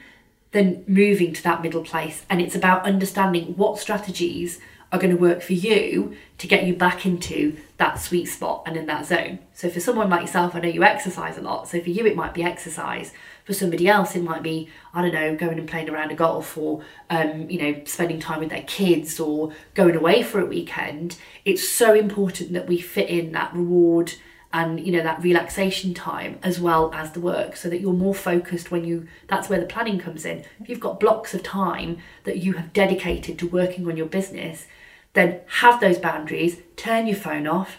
then moving to that middle place and it's about understanding what strategies are going to work for you to get you back into that sweet spot and in that zone. So for someone like yourself, I know you exercise a lot. So for you, it might be exercise. For somebody else, it might be I don't know, going and playing around a golf or um, you know spending time with their kids or going away for a weekend. It's so important that we fit in that reward and you know that relaxation time as well as the work so that you're more focused when you that's where the planning comes in. If you've got blocks of time that you have dedicated to working on your business then have those boundaries turn your phone off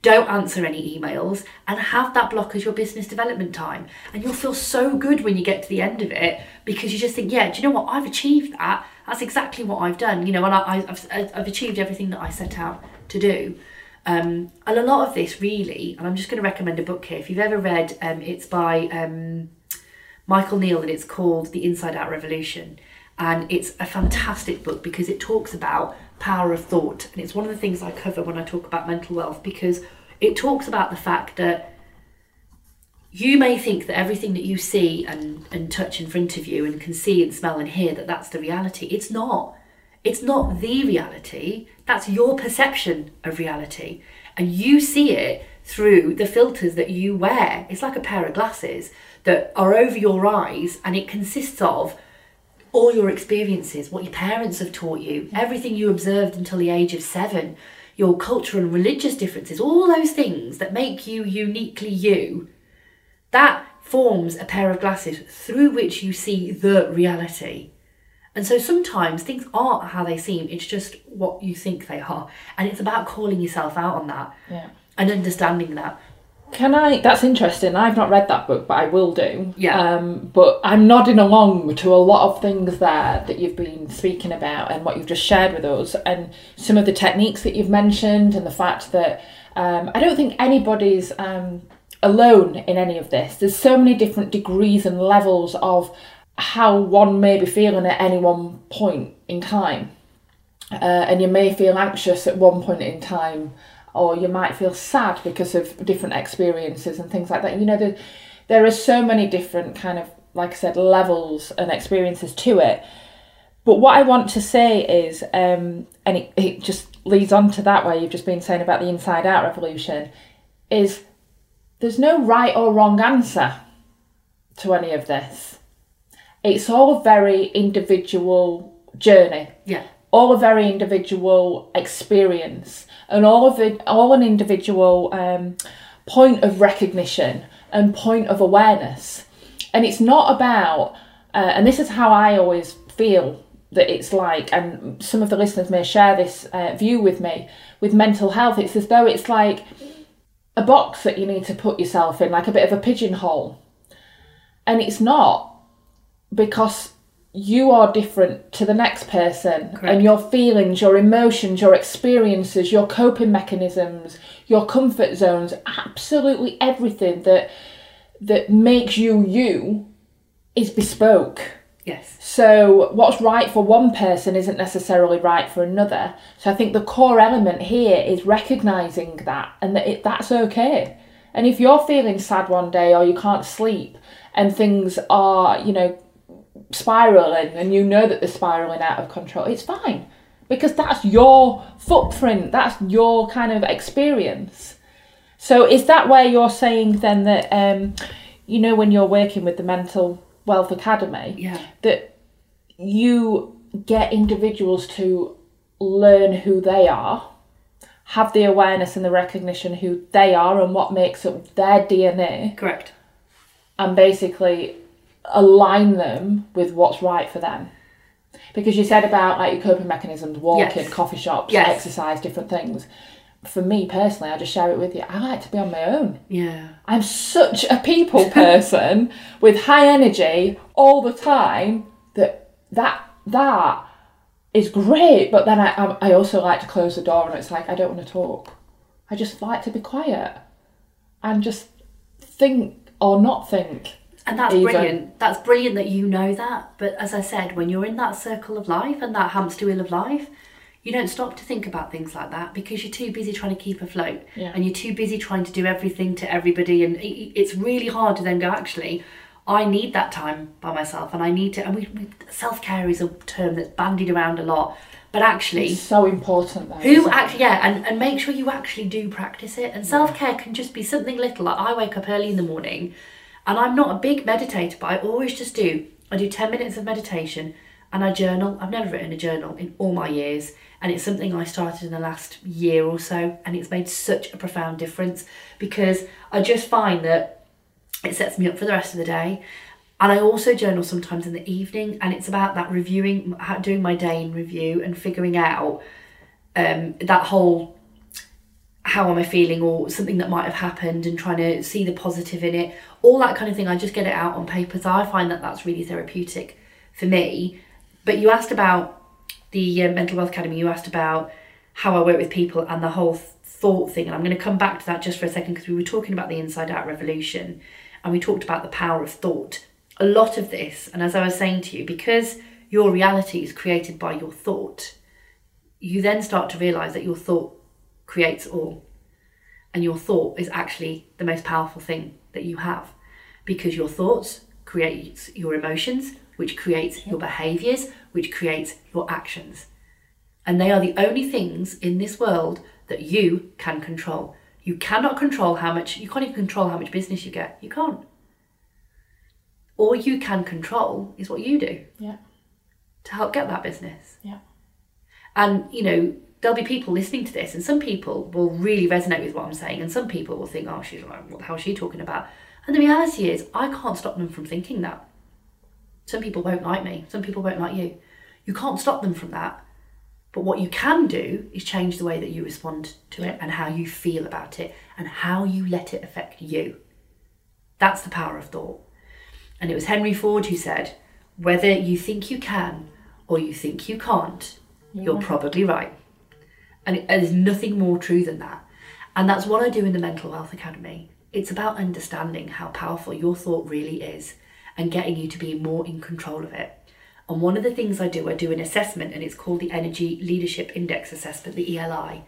don't answer any emails and have that block as your business development time. And you'll feel so good when you get to the end of it because you just think yeah do you know what? I've achieved that. That's exactly what i've done. You know and I, have I've achieved everything that i set out to do um, and a lot of this, really, and I'm just going to recommend a book here. If you've ever read, um, it's by um, Michael Neill and it's called The Inside Out Revolution. And it's a fantastic book because it talks about power of thought. And it's one of the things I cover when I talk about mental wealth because it talks about the fact that you may think that everything that you see and, and touch in front of you and can see and smell and hear that that's the reality. It's not. It's not the reality. That's your perception of reality. And you see it through the filters that you wear. It's like a pair of glasses that are over your eyes and it consists of all your experiences, what your parents have taught you, mm. everything you observed until the age of seven, your cultural and religious differences, all those things that make you uniquely you. That forms a pair of glasses through which you see the reality. And so sometimes things aren't how they seem, it's just what you think they are. And it's about calling yourself out on that Yeah. and understanding that. Can I? That's interesting. I've not read that book, but I will do. Yeah. Um, but I'm nodding along to a lot of things there that you've been speaking about and what you've just shared with us, and some of the techniques that you've mentioned, and the fact that um, I don't think anybody's um, alone in any of this. There's so many different degrees and levels of how one may be feeling at any one point in time. Uh, and you may feel anxious at one point in time, or you might feel sad because of different experiences and things like that. You know, there, there are so many different kind of, like I said, levels and experiences to it. But what I want to say is, um, and it, it just leads on to that where you've just been saying about the inside out revolution, is there's no right or wrong answer to any of this it's all a very individual journey. Yeah. all a very individual experience and all of it all an individual um, point of recognition and point of awareness. And it's not about uh, and this is how i always feel that it's like and some of the listeners may share this uh, view with me with mental health. It's as though it's like a box that you need to put yourself in like a bit of a pigeonhole. And it's not because you are different to the next person Correct. and your feelings your emotions your experiences your coping mechanisms your comfort zones absolutely everything that that makes you you is bespoke. Yes. So what's right for one person isn't necessarily right for another. So I think the core element here is recognizing that and that it, that's okay. And if you're feeling sad one day or you can't sleep and things are, you know, spiraling and you know that they're spiraling out of control, it's fine because that's your footprint, that's your kind of experience. So is that where you're saying then that um, you know when you're working with the mental wealth academy Yeah. that you get individuals to learn who they are, have the awareness and the recognition who they are and what makes up their DNA, Correct. and basically align them with what's right for them. Because you said about like your coping mechanisms, walking, Yes. coffee shops, Yes. exercise, different things. For me personally, I just share it with you. I like to be on my own. Yeah. I'm such a people person with high energy all the time that that that is great. But then I I I also like to close the door and it's like I don't want to talk. I just like to be quiet and just think or not think. And that's Even- brilliant. That's brilliant that you know that. But as I said, when you're in that circle of life and that hamster wheel of life, you don't stop to think about things like that because you're too busy trying to keep afloat Yeah. and you're too busy trying to do everything to everybody. And it's really hard to then go, actually, I need that time by myself and I need to. And we, we self care is a term that's bandied around a lot. But actually, It's so important though. who actually, yeah, and, and make sure you actually do practice it. And self care can just be something little. Like I wake up early in the morning and I'm not a big meditator, but I always just do. I do 10 minutes of meditation and I journal. I've never written a journal in all my years. And it's something I started in the last year or so. And it's made such a profound difference because I just find that it sets me up for the rest of the day. And I also journal sometimes in the evening, and it's about that reviewing, doing my day in review and figuring out um, that whole how am I feeling or something that might have happened and trying to see the positive in it, all that kind of thing. I just get it out on paper. So I find that that's really therapeutic for me. But you asked about the uh, Mental Wealth Academy, you asked about how I work with people and the whole th- thought thing. And I'm going to come back to that just for a second because we were talking about the inside out revolution and we talked about the power of thought. A lot of this, and as I was saying to you, because your reality is created by your thought, you then start to realize that your thought creates all. And your thought is actually the most powerful thing that you have because your thoughts create your emotions, which creates your behaviors, which creates your actions. And they are the only things in this world that you can control. You cannot control how much, you can't even control how much business you get. You can't. All you can control is what you do Yeah. to help get that business. Yeah. And, you know, there'll be people listening to this, and some people will really resonate with what I'm saying, and some people will think, oh, she's like, what the hell is she talking about? And the reality is, I can't stop them from thinking that. Some people won't like me, some people won't like you. You can't stop them from that. But what you can do is change the way that you respond to it and how you feel about it and how you let it affect you. That's the power of thought. And it was Henry Ford who said, whether you think you can or you think you can't, you're probably right. And there's nothing more true than that. And that's what I do in the Mental Wealth Academy. It's about understanding how powerful your thought really is and getting you to be more in control of it. And one of the things I do, I do an assessment, and it's called the Energy Leadership Index Assessment, the ELI.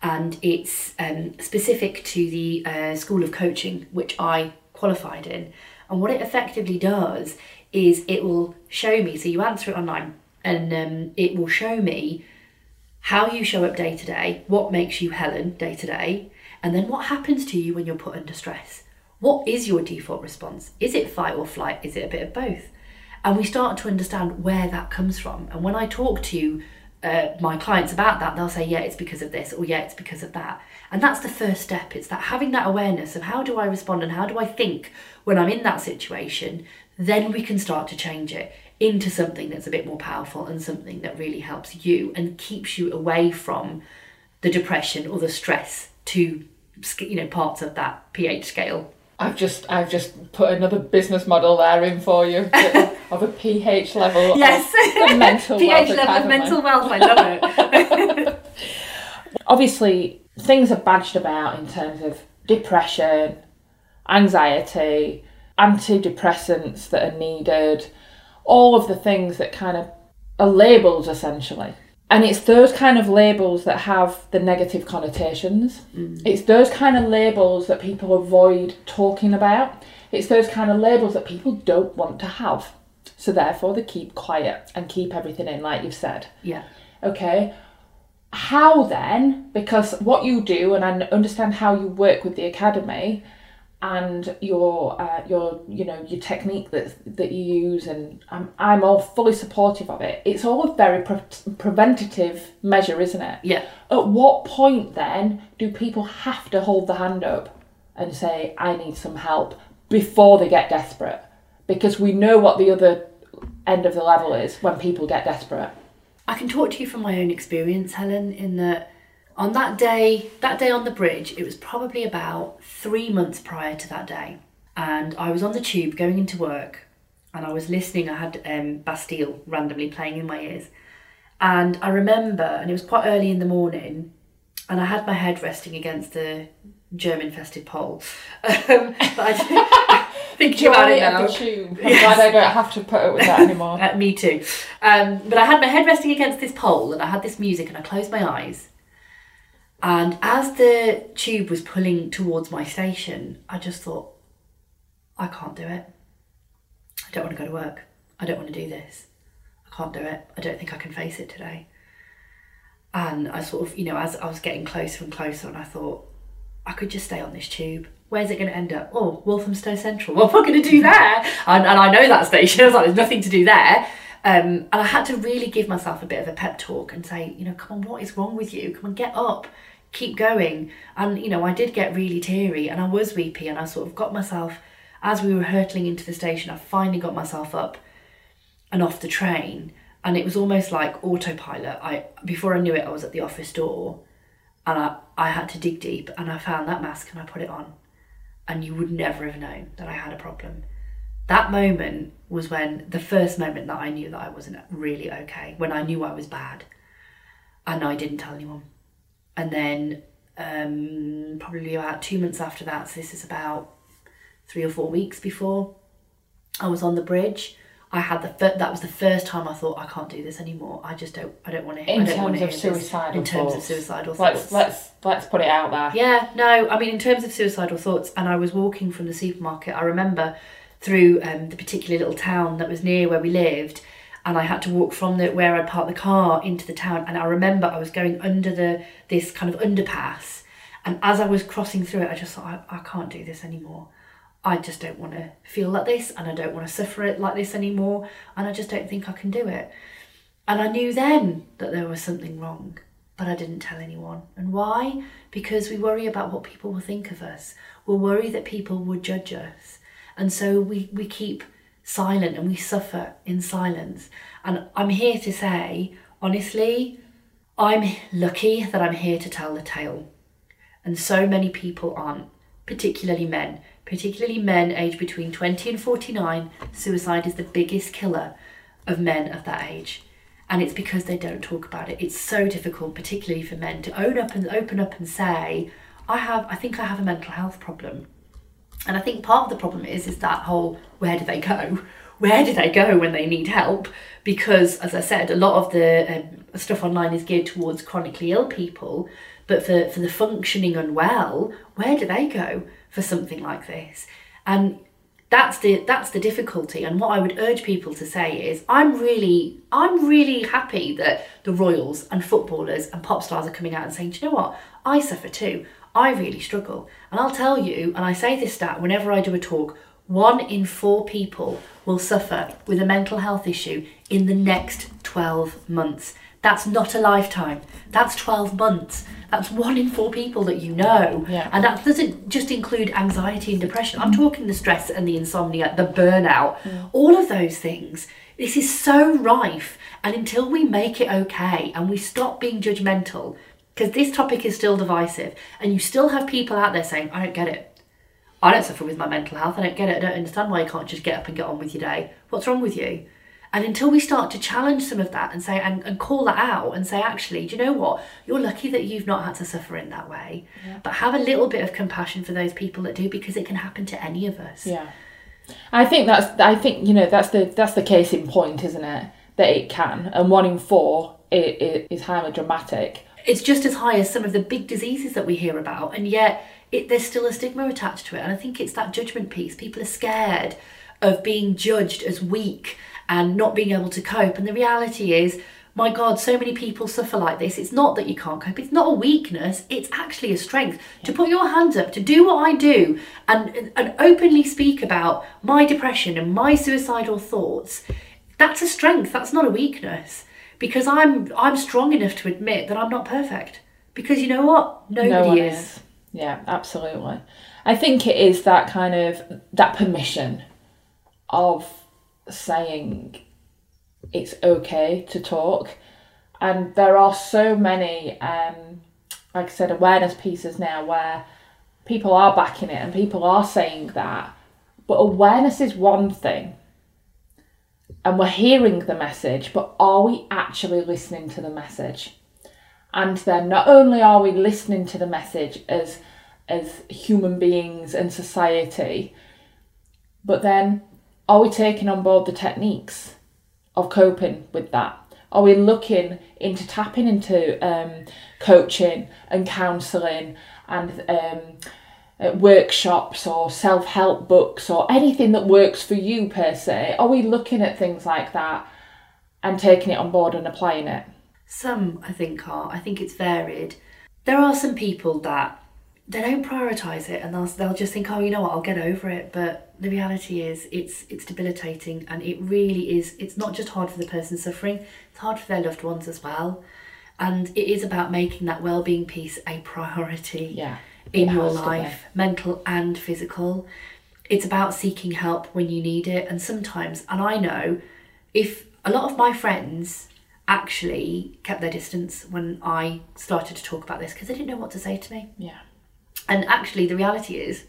And it's um, specific to the uh, School of Coaching, which I qualified in. And what it effectively does is it will show me, so you answer it online, and um, it will show me how you show up day to day, what makes you Helen day to day, and then what happens to you when you're put under stress. What is your default response? Is it fight or flight? Is it a bit of both? And we start to understand where that comes from. And when I talk to uh, my clients about that, they'll say, yeah, it's because of this, or yeah, it's because of that. And that's the first step. It's that having that awareness of how do I respond and how do I think when I'm in that situation, then we can start to change it into something that's a bit more powerful and something that really helps you and keeps you away from the depression or the stress to you know parts of that pH scale. I've just I've just put another business model there in for you of a pH level. of the mental pH level of mental wealth. I love it. Obviously, things are badged about in terms of depression, anxiety, antidepressants that are needed, all of the things that kind of are labels essentially. And it's those kind of labels that have the negative connotations. Mm. It's those kind of labels that people avoid talking about. It's those kind of labels that people don't want to have. So therefore they keep quiet and keep everything in, like you've said. Yeah. Okay. How then? Because what you do, and I understand how you work with the academy, and your uh, your you know your technique that that you use, and I'm I'm all fully supportive of it. It's all a very pre- preventative measure, isn't it? Yeah. At what point then do people have to hold the hand up and say, "I need some help" before they get desperate? Because we know what the other end of the level is when people get desperate. I can talk to you from my own experience, Helen, in that on that day, that day on the bridge, it was probably about three months prior to that day. And I was on the tube going into work and I was listening. I had um, Bastille randomly playing in my ears. And I remember, and it was quite early in the morning, and I had my head resting against the germ infested pole. Um, but I, thinking about it now. of the tube. I'm glad I don't have to put up with that anymore. Uh, me too. Um, but I had my head resting against this pole and I had this music and I closed my eyes. And as the tube was pulling towards my station, I just thought, I can't do it. I don't want to go to work. I don't want to do this. I can't do it. I don't think I can face it today. And I sort of, you know, as I was getting closer and closer, and I thought, I could just stay on this tube. Where's it going to end up? Oh, Walthamstow Central. What am I going to do there? And, and I know that station. I was like, there's nothing to do there. Um, and I had to really give myself a bit of a pep talk and say, you know, come on, what is wrong with you? Come on, get up, keep going. And, you know, I did get really teary and I was weepy and I sort of got myself, as we were hurtling into the station, I finally got myself up and off the train. And it was almost like autopilot. I Before I knew it, I was at the office door and I, I had to dig deep and I found that mask and I put it on. And you would never have known that I had a problem. That moment was when the first moment that I knew that I wasn't really okay, when I knew I was bad. And I didn't tell anyone. And then um, probably about two months after that, so this is about three or four weeks before I was on the bridge. I had the fir- that was the first time I thought I can't do this anymore. I just don't I don't want to. In I don't wanna terms of hear this. suicidal In terms thoughts. of suicidal Let's thoughts. let's let's put it out there. Yeah, no, I mean, in terms of suicidal thoughts, and I was walking from the supermarket, I remember through um, the particular little town that was near where we lived, and I had to walk from the where I'd parked the car into the town, and I remember I was going under the this kind of underpass, and as I was crossing through it, I just thought, I, I can't do this anymore. I just don't want to feel like this, and I don't want to suffer it like this anymore, and I just don't think I can do it. And I knew then that there was something wrong, but I didn't tell anyone. And why? Because we worry about what people will think of us. We'll worry that people will judge us. And so we, we keep silent and we suffer in silence. And I'm here to say, honestly, I'm lucky that I'm here to tell the tale. And so many people aren't, particularly men. Particularly men aged between 20 and 49, suicide is the biggest killer of men of that age and it's because they don't talk about it. It's so difficult, particularly for men, to own up and open up and say, "I have, I think I have a mental health problem." And I think part of the problem is is that whole where do they go? Where do they go when they need help? Because, as I said, a lot of the um, stuff online is geared towards chronically ill people, but for for the functioning unwell, where do they go for something like this? And that's the that's the difficulty and what i would urge people to say is i'm really i'm really happy that the royals and footballers and pop stars are coming out and saying do you know what i suffer too i really struggle and i'll tell you and i say this stat whenever i do a talk one in four people will suffer with a mental health issue in the next 12 months that's not a lifetime that's 12 months that's one in four people that you know Yeah. and that doesn't just include anxiety and depression. I'm talking the stress and the insomnia, the burnout, mm. all of those things. This is so rife. And until we make it okay and we stop being judgmental, because this topic is still divisive, and you still have people out there saying, I don't get it. I don't suffer with my mental health. I don't get it. I don't understand why you can't just get up and get on with your day. What's wrong with you? And until we start to challenge some of that and say and, and call that out and say, actually, do you know what? You're lucky that you've not had to suffer in that way. But have a little bit of compassion for those people that do because it can happen to any of us. Yeah. I think that's I think you know that's the that's the case in point, isn't it? That it can, and one in four it, it is highly dramatic. It's just as high as some of the big diseases that we hear about, and yet it, there's still a stigma attached to it. And I think it's that judgment piece. People are scared of being judged as weak and not being able to cope. And the reality is, my God, so many people suffer like this. It's not that you can't cope, it's not a weakness, it's actually a strength. To put your hands up, to do what I do, and, and openly speak about my depression and my suicidal thoughts, that's a strength, that's not a weakness. Because I'm I'm strong enough to admit that I'm not perfect. Because you know what? Nobody no is. is. Yeah, absolutely. I think it is that kind of that permission of saying it's okay to talk. And there are so many, um, like I said, awareness pieces now where people are backing it and people are saying that. But awareness is one thing. And we're hearing the message, but are we actually listening to the message? And then not only are we listening to the message as as human beings and society, but then are we taking on board the techniques of coping with that? Are we looking into tapping into um, coaching and counselling and um, uh, workshops or self help books or anything that works for you per se? Are we looking at things like that and taking it on board and applying it? Some, I think, are. I think it's varied. There are some people that they don't prioritize it and they'll, they'll just think, oh, you know what, I'll get over it. But the reality is, it's it's debilitating and it really is. It's not just hard for the person suffering; it's hard for their loved ones as well. And it is about making that well-being piece a priority Yeah, in it your has to be. life, mental and physical. It's about seeking help when you need it. And sometimes, and I know, if a lot of my friends actually kept their distance when I started to talk about this because they didn't know what to say to me. Yeah. And actually, the reality is,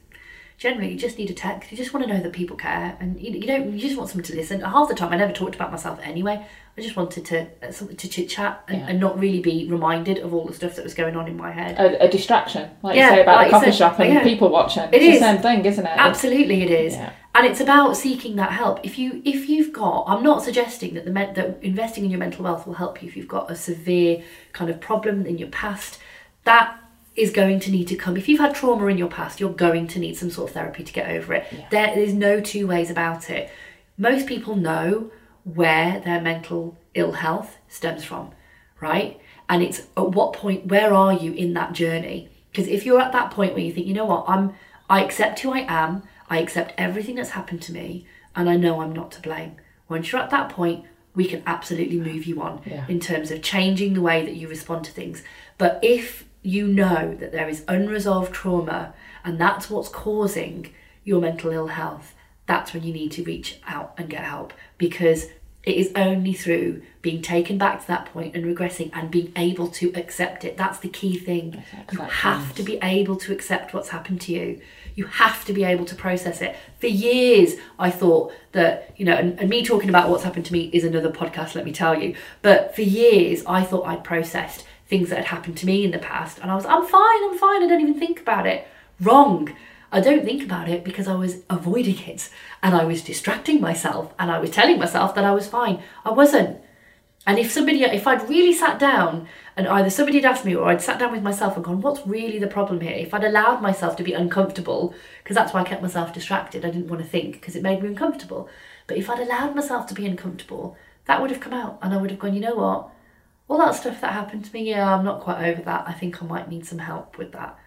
generally, you just need a text. You just want to know that people care, and you, you don't. You just want someone to listen. Half the time, I never talked about myself anyway. I just wanted to uh, something to chit chat and, Yeah. and not really be reminded of all the stuff that was going on in my head. A, a distraction, like Yeah, you say about like the coffee said, shop and yeah. people watching. It it's is. the same thing, isn't it? Absolutely, it is, and it's about seeking that help. If you if you've got, I'm not suggesting that the men, that investing in your mental health will help you if you've got a severe kind of problem in your past. That is going to need to come. If you've had trauma in your past, you're going to need some sort of therapy to get over it. There is no two ways about it. Most people know where their mental ill health stems from, right? And it's at what point, where are you in that journey? Because if you're at that point where you think, you know what, I'm, I accept who I am, I accept everything that's happened to me, and I know I'm not to blame. Once you're at that point, we can absolutely move you on Yeah. in terms of changing the way that you respond to things. But if you know that there is unresolved trauma and that's what's causing your mental ill health, that's when you need to reach out and get help because it is only through being taken back to that point and regressing and being able to accept it. That's the key thing. You have to be able to accept what's happened to you. You have to be able to process it. For years, I thought that, you know, and, and me talking about what's happened to me is another podcast, let me tell you. But for years, I thought I'd processed things that had happened to me in the past. And I was, I'm fine, I'm fine, I don't even think about it. Wrong. I don't think about it because I was avoiding it and I was distracting myself and I was telling myself that I was fine. I wasn't. And if somebody, if I'd really sat down and either somebody had asked me or I'd sat down with myself and gone, what's really the problem here? If I'd allowed myself to be uncomfortable, because that's why I kept myself distracted, I didn't want to think because it made me uncomfortable. But if I'd allowed myself to be uncomfortable, that would have come out and I would have gone, you know what? All that stuff that happened to me, yeah, I'm not quite over that. I think I might need some help with that.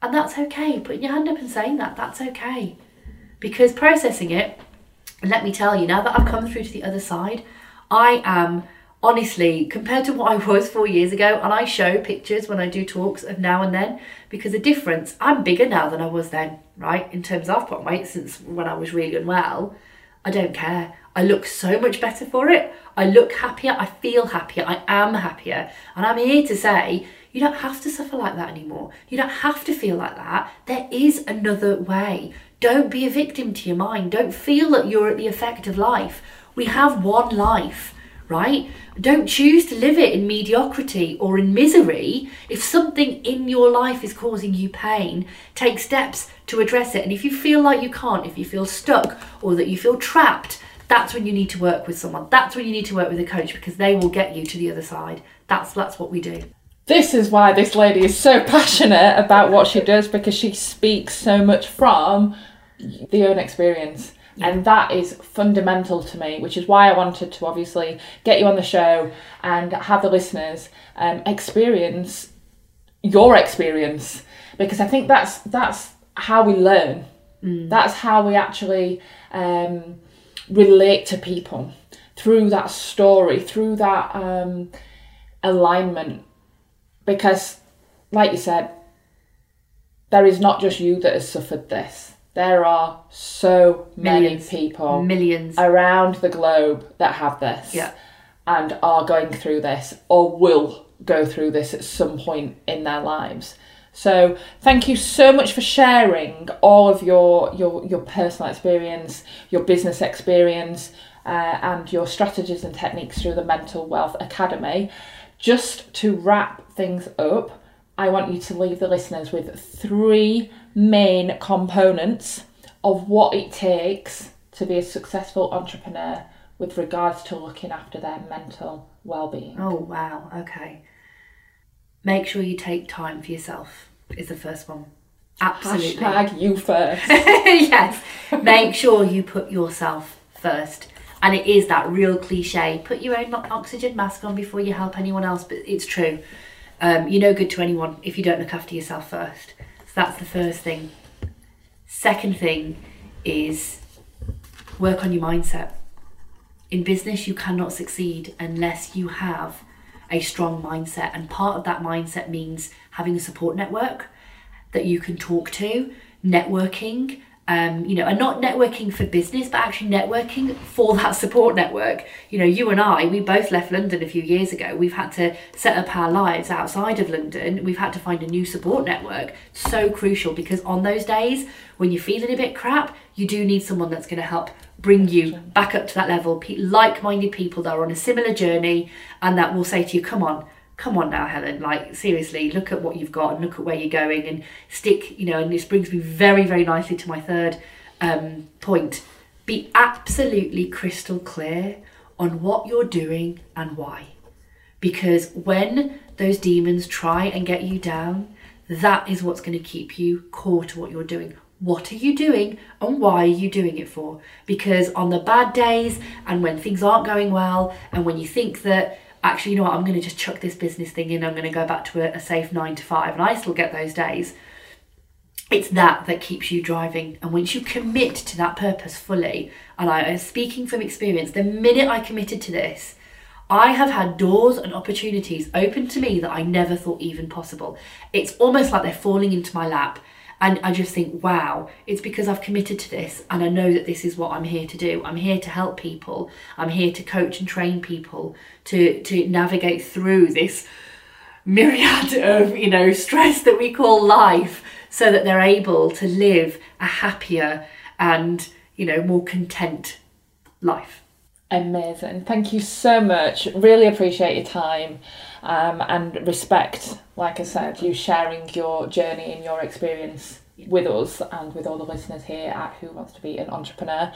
And that's okay. Putting your hand up and saying that, that's okay. Because processing it, let me tell you, now that I've come through to the other side, I am honestly, compared to what I was four years ago, and I show pictures when I do talks of now and then, because the difference, I'm bigger now than I was then, right? In terms of I've weight since when I was really unwell. I don't care. I look so much better for it. I look happier. I feel happier. I am happier. And I'm here to say, you don't have to suffer like that anymore. You don't have to feel like that. There is another way. Don't be a victim to your mind. Don't feel that you're at the effect of life. We have one life, right? Don't choose to live it in mediocrity or in misery. If something in your life is causing you pain, take steps to address it. And if you feel like you can't, if you feel stuck or that you feel trapped, that's when you need to work with someone. That's when you need to work with a coach because they will get you to the other side. That's that's what we do. This is why this lady is so passionate about what she does because she speaks so much from the own experience. Yeah. And that is fundamental to me, which is why I wanted to obviously get you on the show and have the listeners um, experience your experience because I think that's that's how we learn. Mm. That's how we actually um, relate to people through that story, through that um, alignment. Because, like you said, there is not just you that has suffered this. There are so many people, millions around the globe that have this, yeah. and are going through this or will go through this at some point in their lives. So thank you so much for sharing all of your your your personal experience, your business experience, uh, and your strategies and techniques through the Mental Wealth Academy. Just to wrap things up, I want you to leave the listeners with three main components of what it takes to be a successful entrepreneur with regards to looking after their mental well-being. Oh wow, okay make sure you take time for yourself is the first one. Absolutely. Hashtag you first. yes. Make sure you put yourself first. And it is that real cliche put your own oxygen mask on before you help anyone else, but it's true. Um, you're no good to anyone if you don't look after yourself first. So that's the first thing. Second thing is work on your mindset. In business, you cannot succeed unless you have a strong mindset. And part of that mindset means having a support network that you can talk to, networking, um, you know, and not networking for business, but actually networking for that support network. You know, you and I, we both left London a few years ago. We've had to set up our lives outside of London. We've had to find a new support network. So crucial because on those days when you're feeling a bit crap, you do need someone that's going to help bring you back up to that level. Like minded people that are on a similar journey and that will say to you, come on, come on now, Helen, like seriously, look at what you've got and look at where you're going and stick, you know, and this brings me very, very nicely to my third um, point. Be absolutely crystal clear on what you're doing and why. Because when those demons try and get you down, that is what's going to keep you core to what you're doing what are you doing and why are you doing it for? Because on the bad days and when things aren't going well, and when you think that actually, you know what, I'm going to just chuck this business thing in, I'm going to go back to a, a safe nine to five, and I still get those days. It's that that keeps you driving. And once you commit to that purpose fully, and I am speaking from experience, the minute I committed to this, I have had doors and opportunities open to me that I never thought even possible. It's almost like they're falling into my lap and I just think, wow, it's because I've committed to this and I know that this is what I'm here to do. I'm here to help people. I'm here to coach and train people to, to navigate through this myriad of, you know, stress that we call life so that they're able to live a happier and, you know, more content life. Amazing. Thank you so much. Really appreciate your time um, and respect, like I said, you sharing your journey and your experience with us and with all the listeners here at Who Wants to Be an Entrepreneur.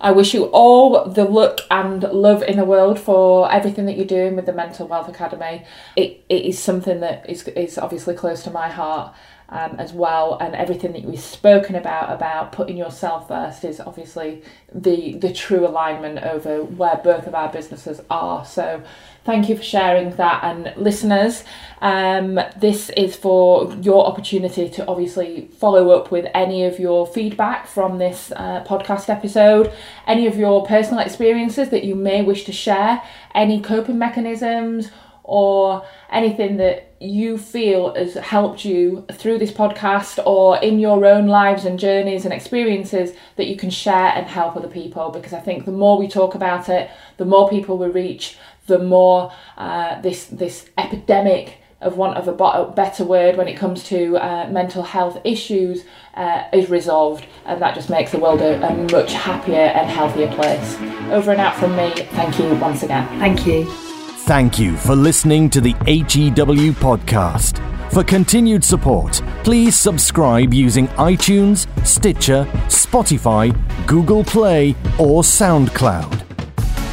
I wish you all the luck and love in the world for everything that you're doing with the Mental Wealth Academy. It, it is something that is, is obviously close to my heart um, as well and everything that we've spoken about about putting yourself first is obviously the the true alignment over where both of our businesses are. So thank you for sharing that. And listeners um, this is for your opportunity to obviously follow up with any of your feedback from this uh, podcast episode any of your personal experiences that you may wish to share any coping mechanisms or anything that you feel has helped you through this podcast or in your own lives and journeys and experiences that you can share and help other people because I think the more we talk about it, the more people we reach, the more uh, this this epidemic of want of a better word, when it comes to uh, mental health issues, uh, is resolved, and that just makes the world a, a much happier and healthier place. Over and out from me. Thank you once again. Thank you. Thank you for listening to the HEW podcast. For continued support, please subscribe using iTunes, Stitcher, Spotify, Google Play, or SoundCloud.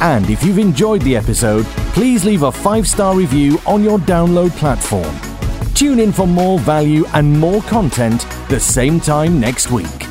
And if you've enjoyed the episode, please leave a five star review on your download platform. Tune in for more value and more content the same time next week.